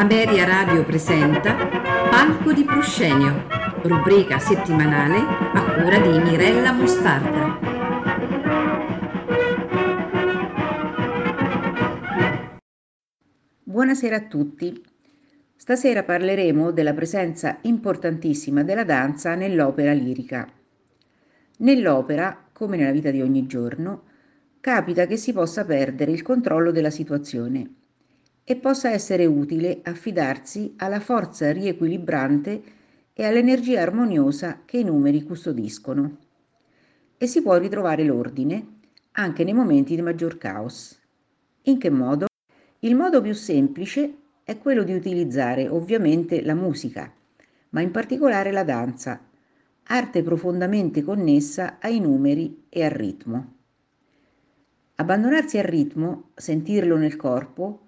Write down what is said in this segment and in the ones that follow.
Ameria Radio presenta Palco di Proscenio, rubrica settimanale a cura di Mirella Mostarda. Buonasera a tutti. Stasera parleremo della presenza importantissima della danza nell'opera lirica. Nell'opera, come nella vita di ogni giorno, capita che si possa perdere il controllo della situazione e possa essere utile affidarsi alla forza riequilibrante e all'energia armoniosa che i numeri custodiscono. E si può ritrovare l'ordine anche nei momenti di maggior caos. In che modo? Il modo più semplice è quello di utilizzare ovviamente la musica, ma in particolare la danza, arte profondamente connessa ai numeri e al ritmo. Abbandonarsi al ritmo, sentirlo nel corpo,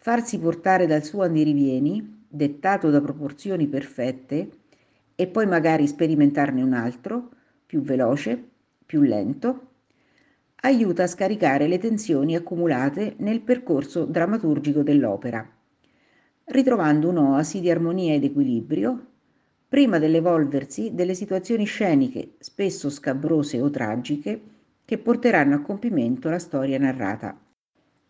farsi portare dal suo andirivieni, dettato da proporzioni perfette, e poi magari sperimentarne un altro, più veloce, più lento, aiuta a scaricare le tensioni accumulate nel percorso drammaturgico dell'opera, ritrovando un'oasi di armonia ed equilibrio prima dell'evolversi delle situazioni sceniche, spesso scabrose o tragiche, che porteranno a compimento la storia narrata.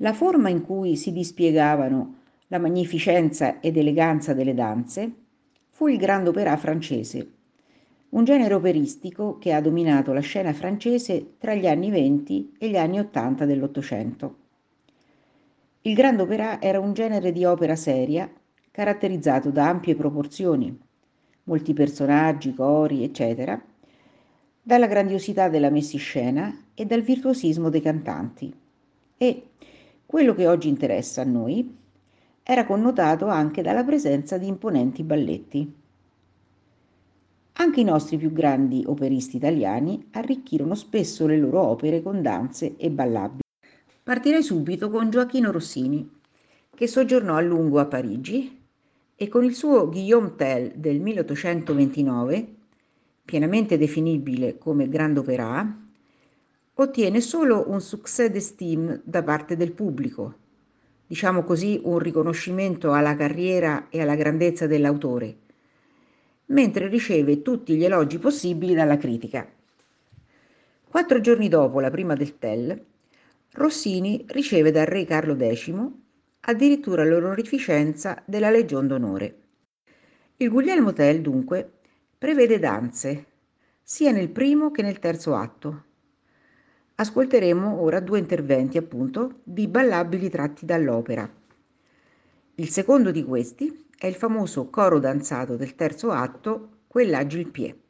La forma in cui si dispiegavano la magnificenza ed eleganza delle danze fu il Grand Opéra francese, un genere operistico che ha dominato la scena francese tra gli anni 20 e gli anni 80 dell'Ottocento. Il Grand Opéra era un genere di opera seria caratterizzato da ampie proporzioni, molti personaggi, cori, eccetera, dalla grandiosità della messiscena e dal virtuosismo dei cantanti. E quello che oggi interessa a noi era connotato anche dalla presenza di imponenti balletti. Anche i nostri più grandi operisti italiani arricchirono spesso le loro opere con danze e ballabili. Partirei subito con Gioacchino Rossini, che soggiornò a lungo a Parigi e con il suo Guillaume Tell del 1829, pienamente definibile come Grand Opéra, ottiene solo un succès d'estime da parte del pubblico, diciamo così un riconoscimento alla carriera e alla grandezza dell'autore, mentre riceve tutti gli elogi possibili dalla critica. Quattro giorni dopo la prima del Tell, Rossini riceve dal re Carlo X addirittura l'onorificenza della Legion d'onore. Il Guglielmo Tell, dunque, prevede danze, sia nel primo che nel terzo atto, Ascolteremo ora due interventi, appunto, di ballabili tratti dall'opera. Il secondo di questi è il famoso coro danzato del terzo atto, Quell'agil pie.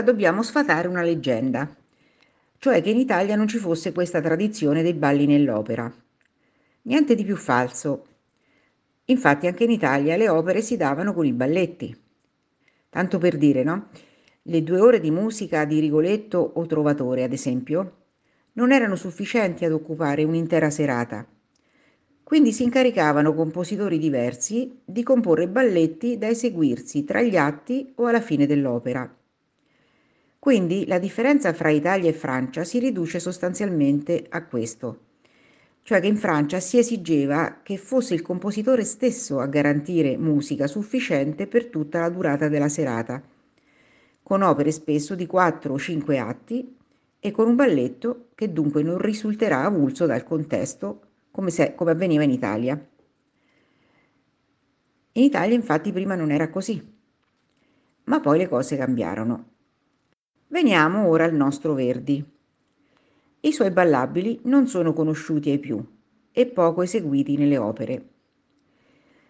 Ora dobbiamo sfatare una leggenda, cioè che in Italia non ci fosse questa tradizione dei balli nell'opera. Niente di più falso. Infatti anche in Italia le opere si davano con i balletti. Tanto per dire, no? Le due ore di musica di Rigoletto o Trovatore, ad esempio, non erano sufficienti ad occupare un'intera serata. Quindi si incaricavano compositori diversi di comporre balletti da eseguirsi tra gli atti o alla fine dell'opera. Quindi la differenza fra Italia e Francia si riduce sostanzialmente a questo, cioè che in Francia si esigeva che fosse il compositore stesso a garantire musica sufficiente per tutta la durata della serata, con opere spesso di 4 o 5 atti e con un balletto che dunque non risulterà avulso dal contesto come, se, come avveniva in Italia. In Italia infatti prima non era così, ma poi le cose cambiarono. Veniamo ora al nostro Verdi. I suoi ballabili non sono conosciuti ai più e poco eseguiti nelle opere.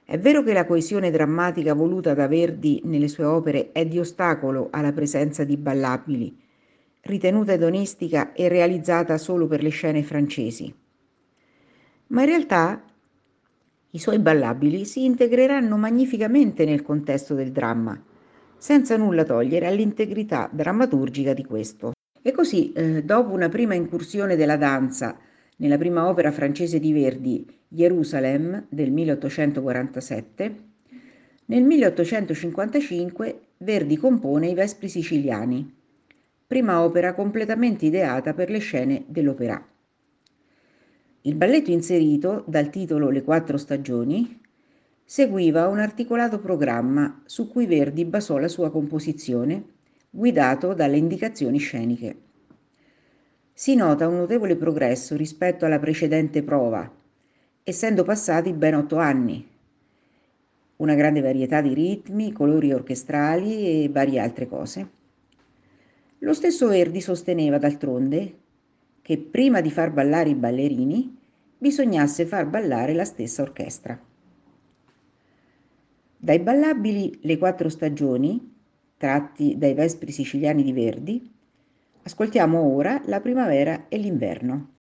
È vero che la coesione drammatica voluta da Verdi nelle sue opere è di ostacolo alla presenza di ballabili, ritenuta edonistica e realizzata solo per le scene francesi. Ma in realtà i suoi ballabili si integreranno magnificamente nel contesto del dramma, senza nulla togliere all'integrità drammaturgica di questo. E così, eh, dopo una prima incursione della danza nella prima opera francese di Verdi, Gerusalemme del 1847, nel 1855 Verdi compone i Vespri siciliani, prima opera completamente ideata per le scene dell'opera. Il balletto inserito, dal titolo Le quattro stagioni, seguiva un articolato programma su cui Verdi basò la sua composizione, guidato dalle indicazioni sceniche. Si nota un notevole progresso rispetto alla precedente prova, essendo passati ben otto anni, una grande varietà di ritmi, colori orchestrali e varie altre cose. Lo stesso Verdi sosteneva d'altronde che prima di far ballare i ballerini bisognasse far ballare la stessa orchestra. Dai ballabili Le quattro stagioni, tratti dai Vespri siciliani di Verdi, ascoltiamo ora la primavera e l'inverno.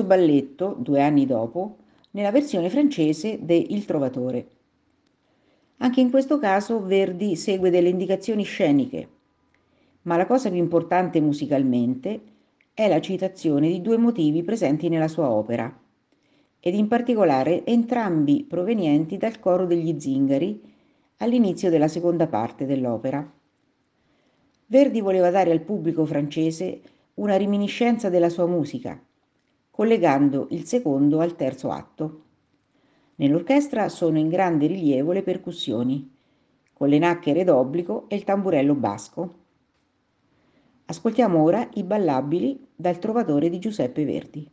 Terzo balletto, due anni dopo, nella versione francese de Il Trovatore. Anche in questo caso Verdi segue delle indicazioni sceniche, ma la cosa più importante musicalmente è la citazione di due motivi presenti nella sua opera, ed in particolare entrambi provenienti dal coro degli zingari all'inizio della seconda parte dell'opera. Verdi voleva dare al pubblico francese una reminiscenza della sua musica, collegando il secondo al terzo atto. Nell'orchestra sono in grande rilievo le percussioni, con le nacchere d'obbligo e il tamburello basco. Ascoltiamo ora i ballabili dal Trovatore di Giuseppe Verdi.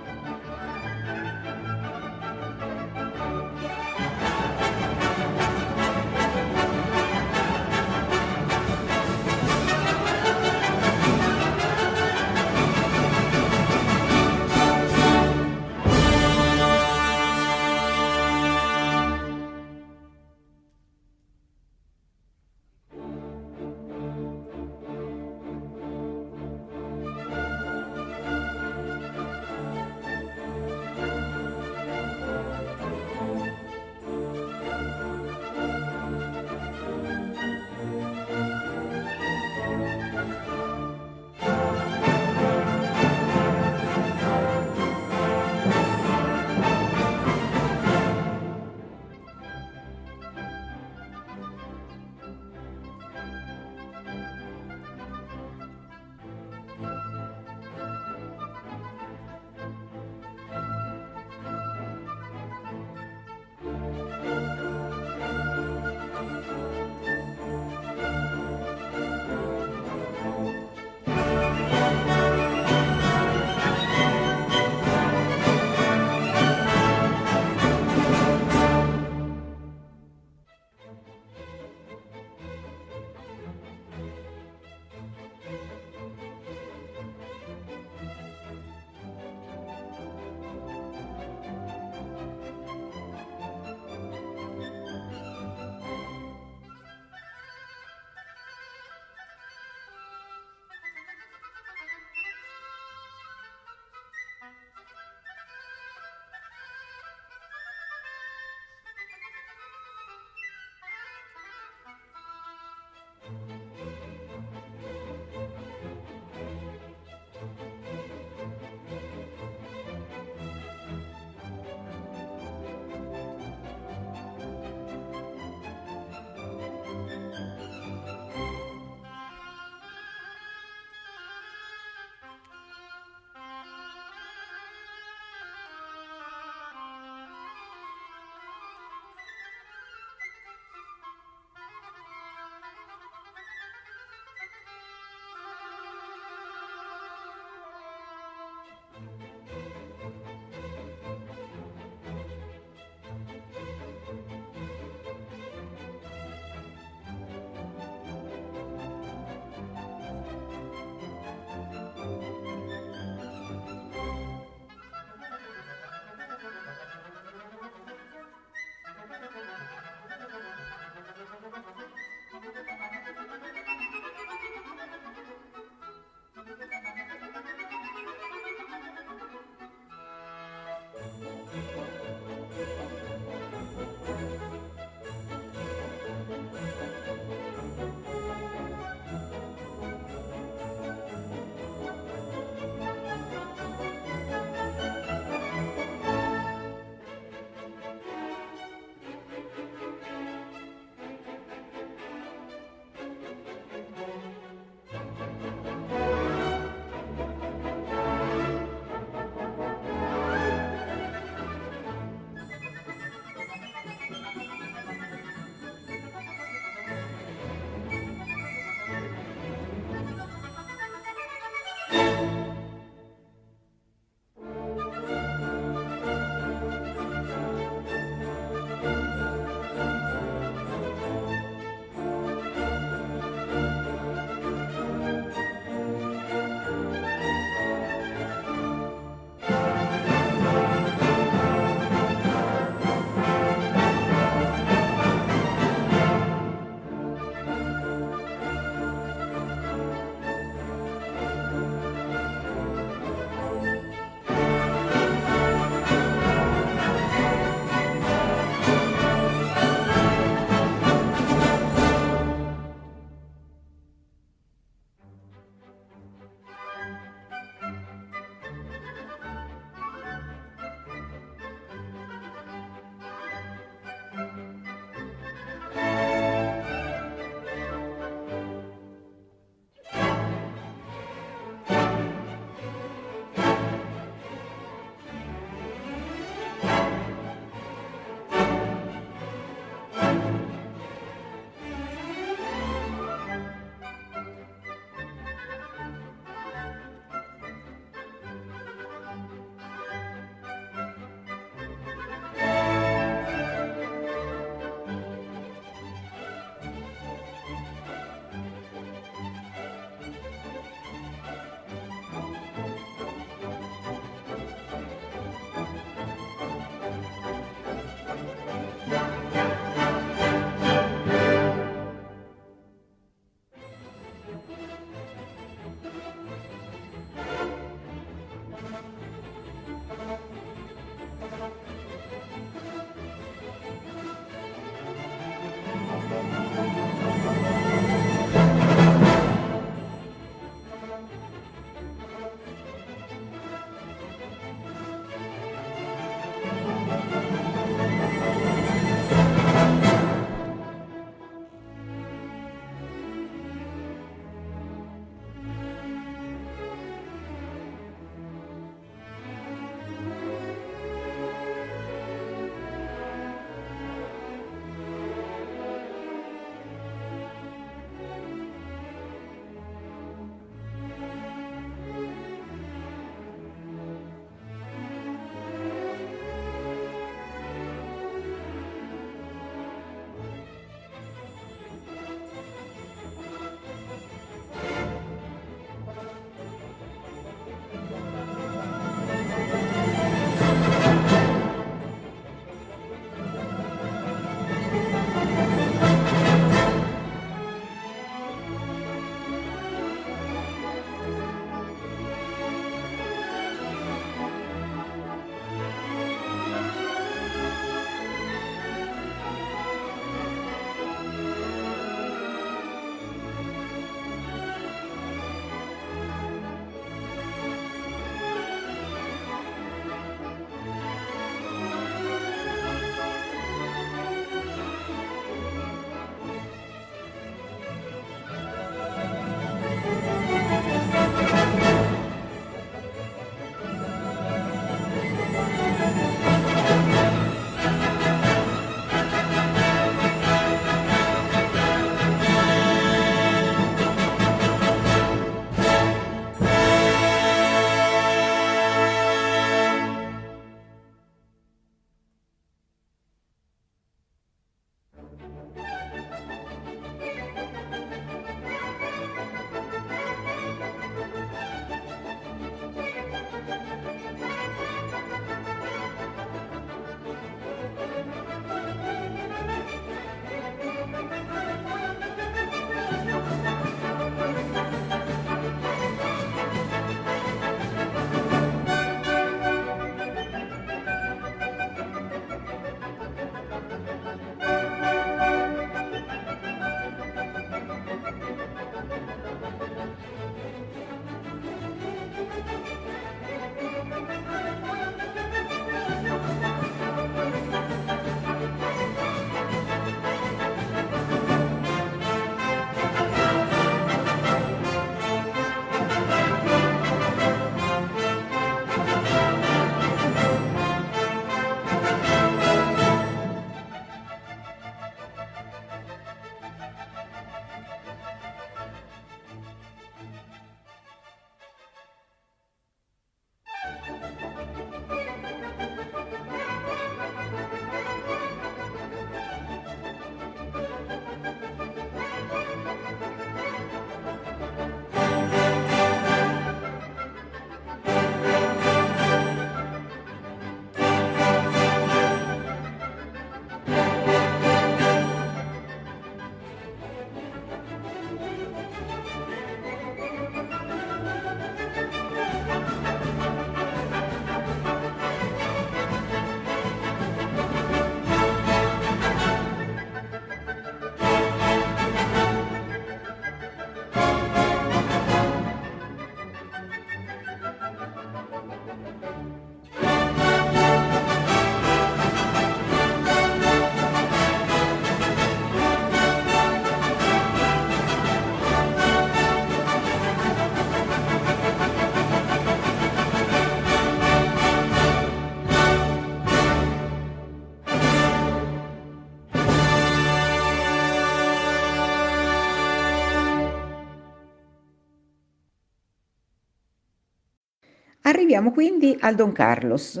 Arriviamo quindi al Don Carlos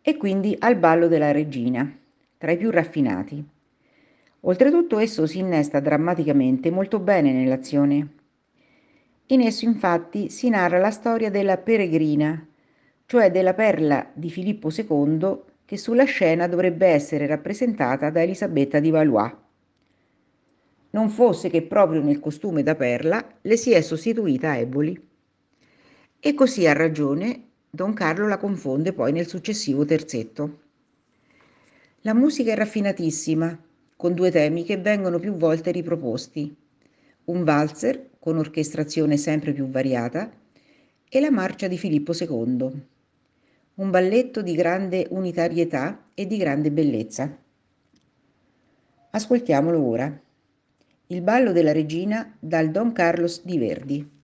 e quindi al ballo della regina, tra i più raffinati. Oltretutto esso si innesta drammaticamente molto bene nell'azione. In esso infatti si narra la storia della peregrina, cioè della perla di Filippo II che sulla scena dovrebbe essere rappresentata da Elisabetta di Valois. Non fosse che proprio nel costume da perla le si è sostituita Eboli. E così ha ragione Don Carlo la confonde poi nel successivo terzetto. La musica è raffinatissima, con due temi che vengono più volte riproposti. Un valzer con orchestrazione sempre più variata e la marcia di Filippo II un balletto di grande unitarietà e di grande bellezza. Ascoltiamolo ora. Il ballo della regina dal Don Carlos di Verdi.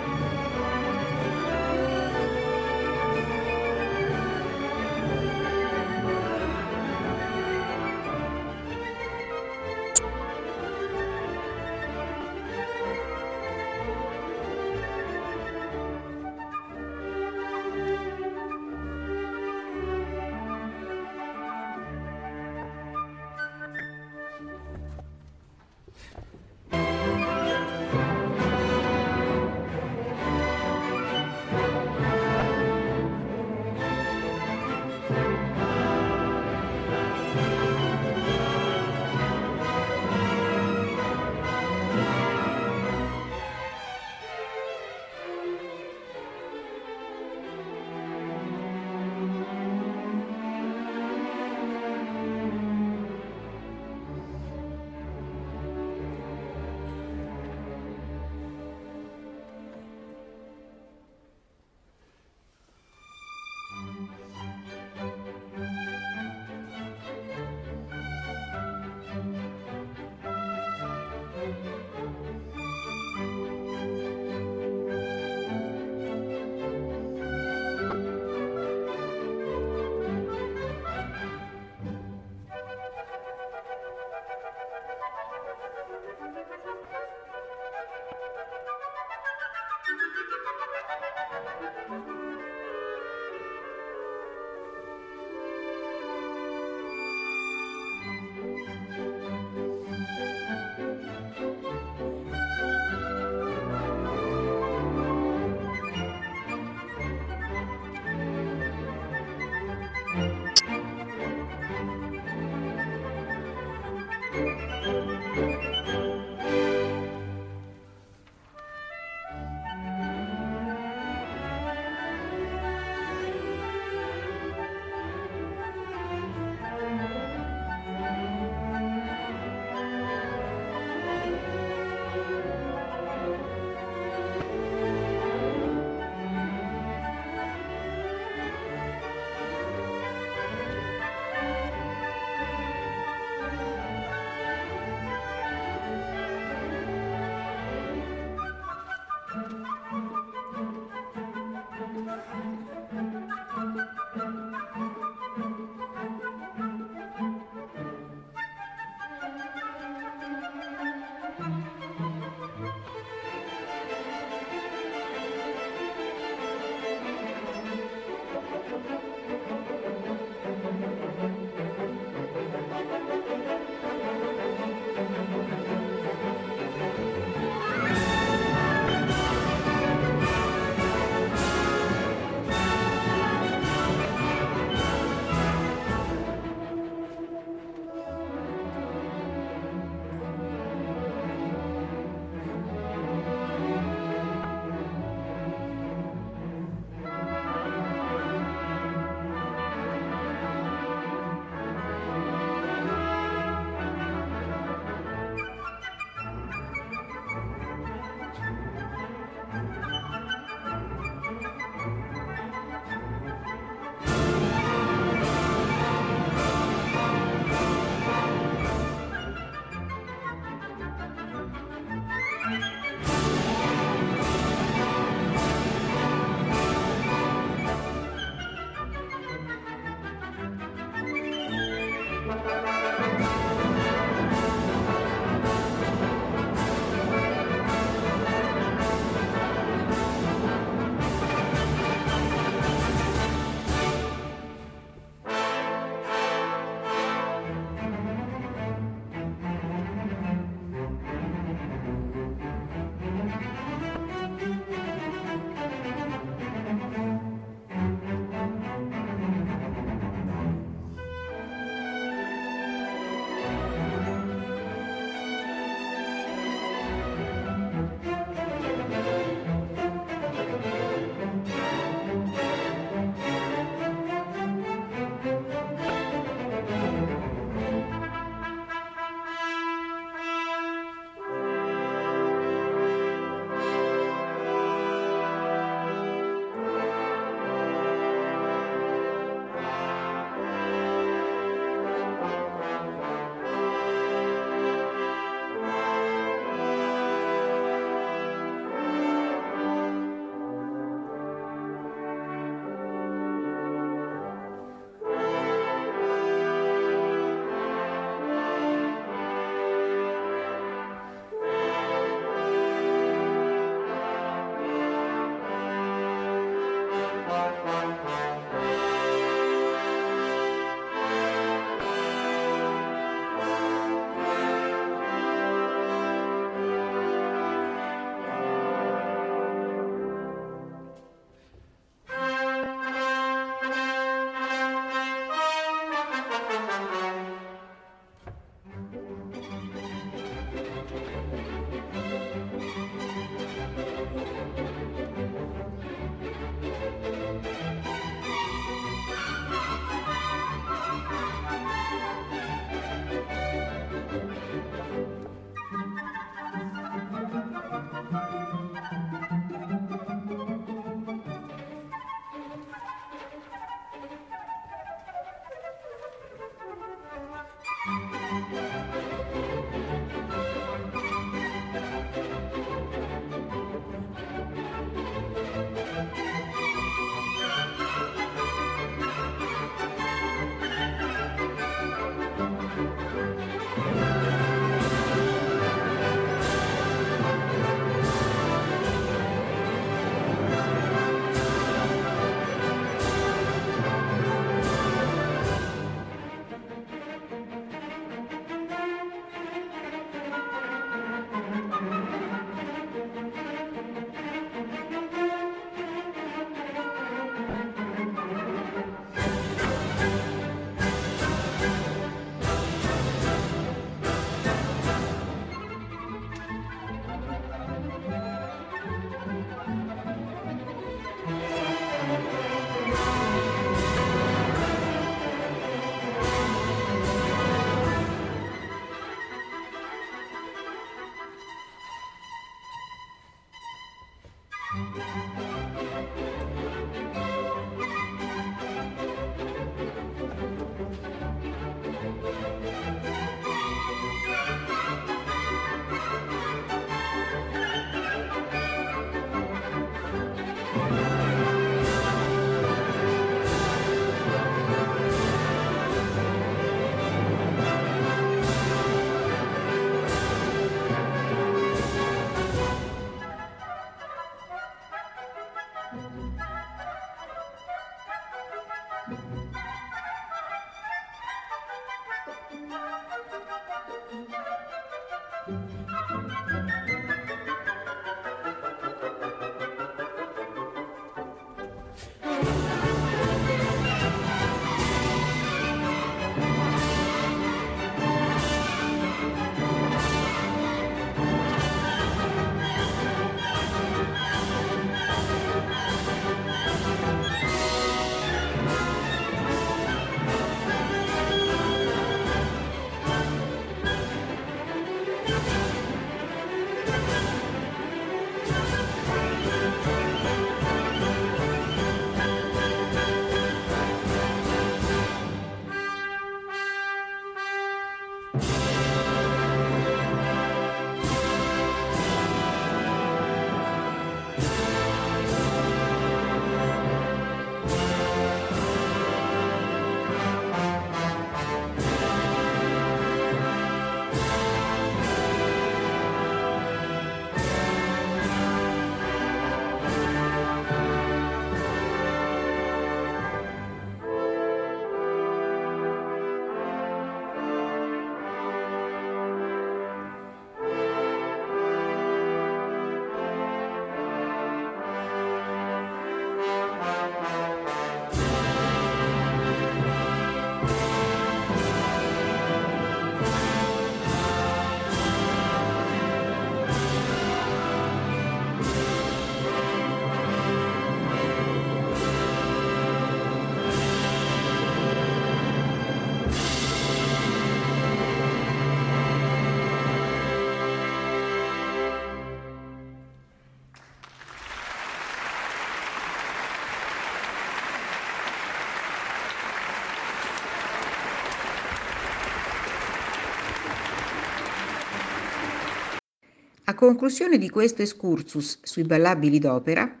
Conclusione di questo excursus sui ballabili d'opera,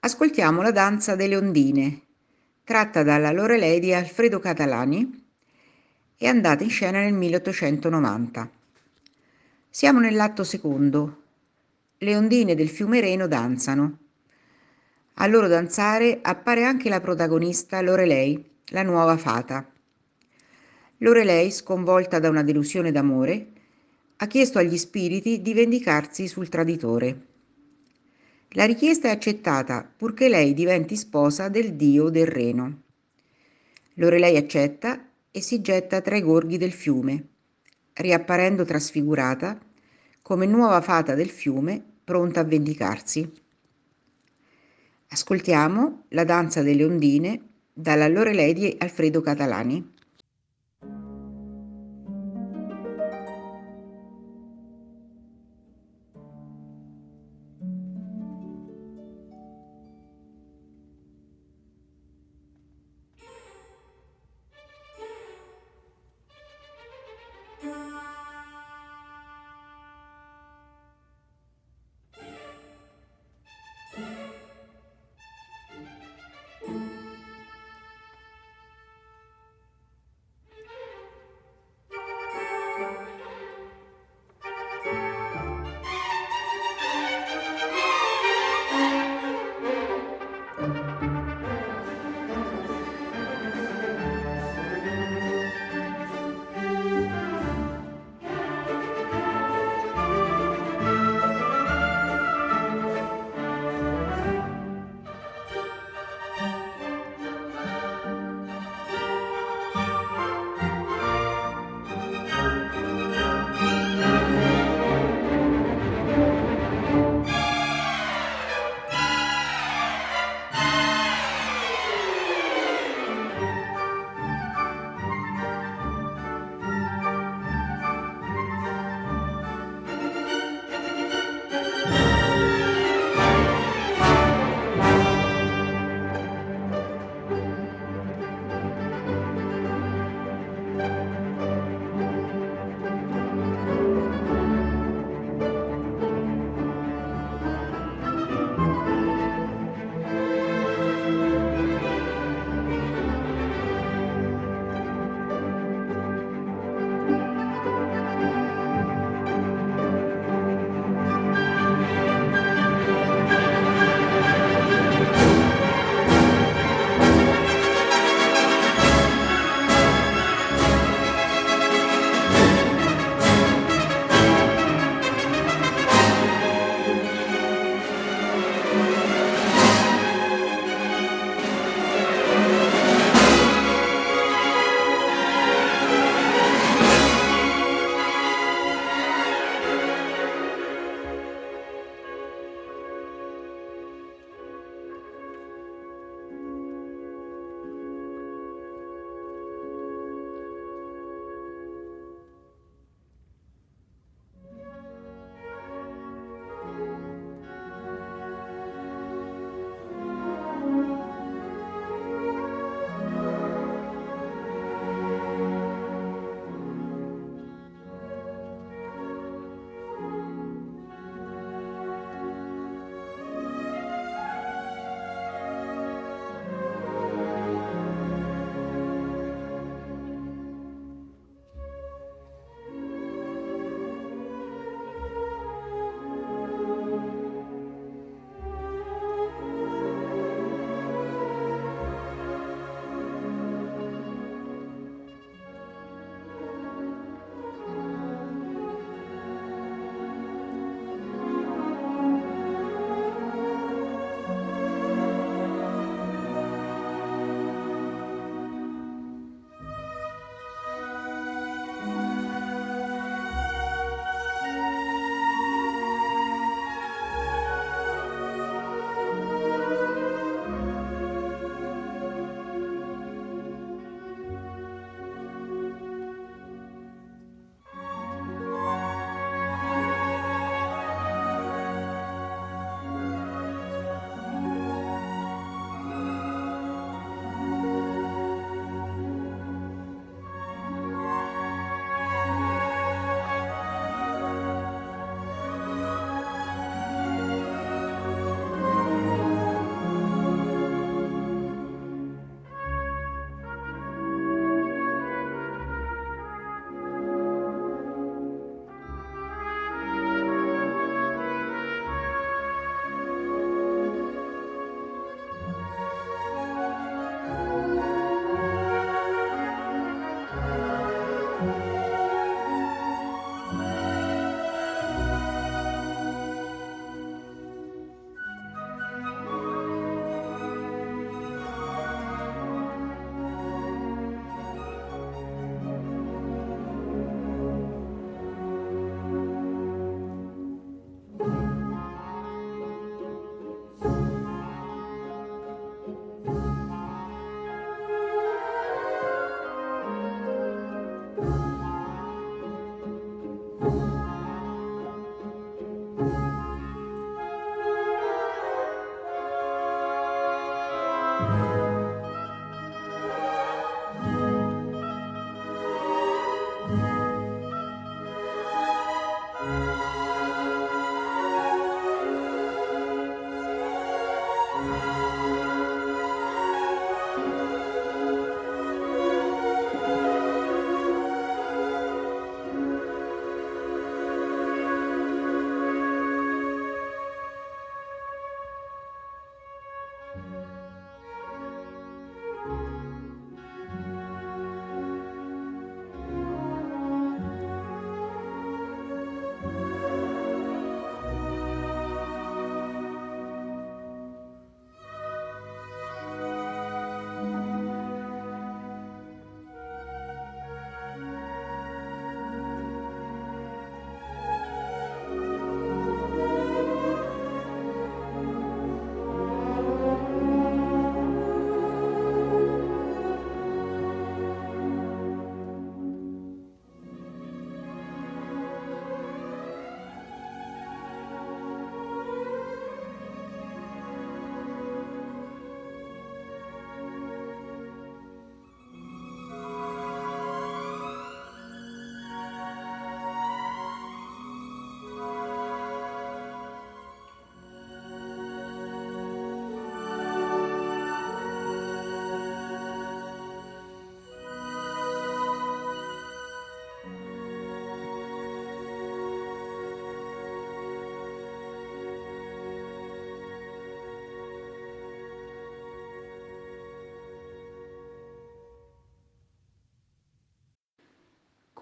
ascoltiamo la danza delle ondine, tratta dalla Lorelei di Alfredo Catalani e andata in scena nel 1890. Siamo nell'atto secondo. Le ondine del fiume Reno danzano. A loro danzare appare anche la protagonista Lorelei, la nuova fata. Lorelei, sconvolta da una delusione d'amore, ha chiesto agli spiriti di vendicarsi sul traditore. La richiesta è accettata purché lei diventi sposa del dio del Reno. Lorelei accetta e si getta tra i gorghi del fiume, riapparendo trasfigurata come nuova fata del fiume pronta a vendicarsi. Ascoltiamo la danza delle ondine dalla Lorelei di Alfredo Catalani.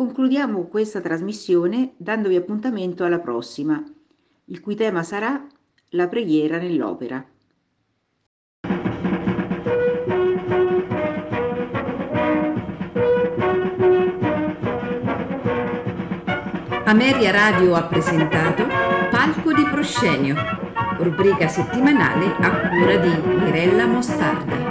Concludiamo questa trasmissione dandovi appuntamento alla prossima, il cui tema sarà la preghiera nell'opera. Ameria Radio ha presentato Palco di Proscenio, rubrica settimanale a cura di Mirella Mostarda.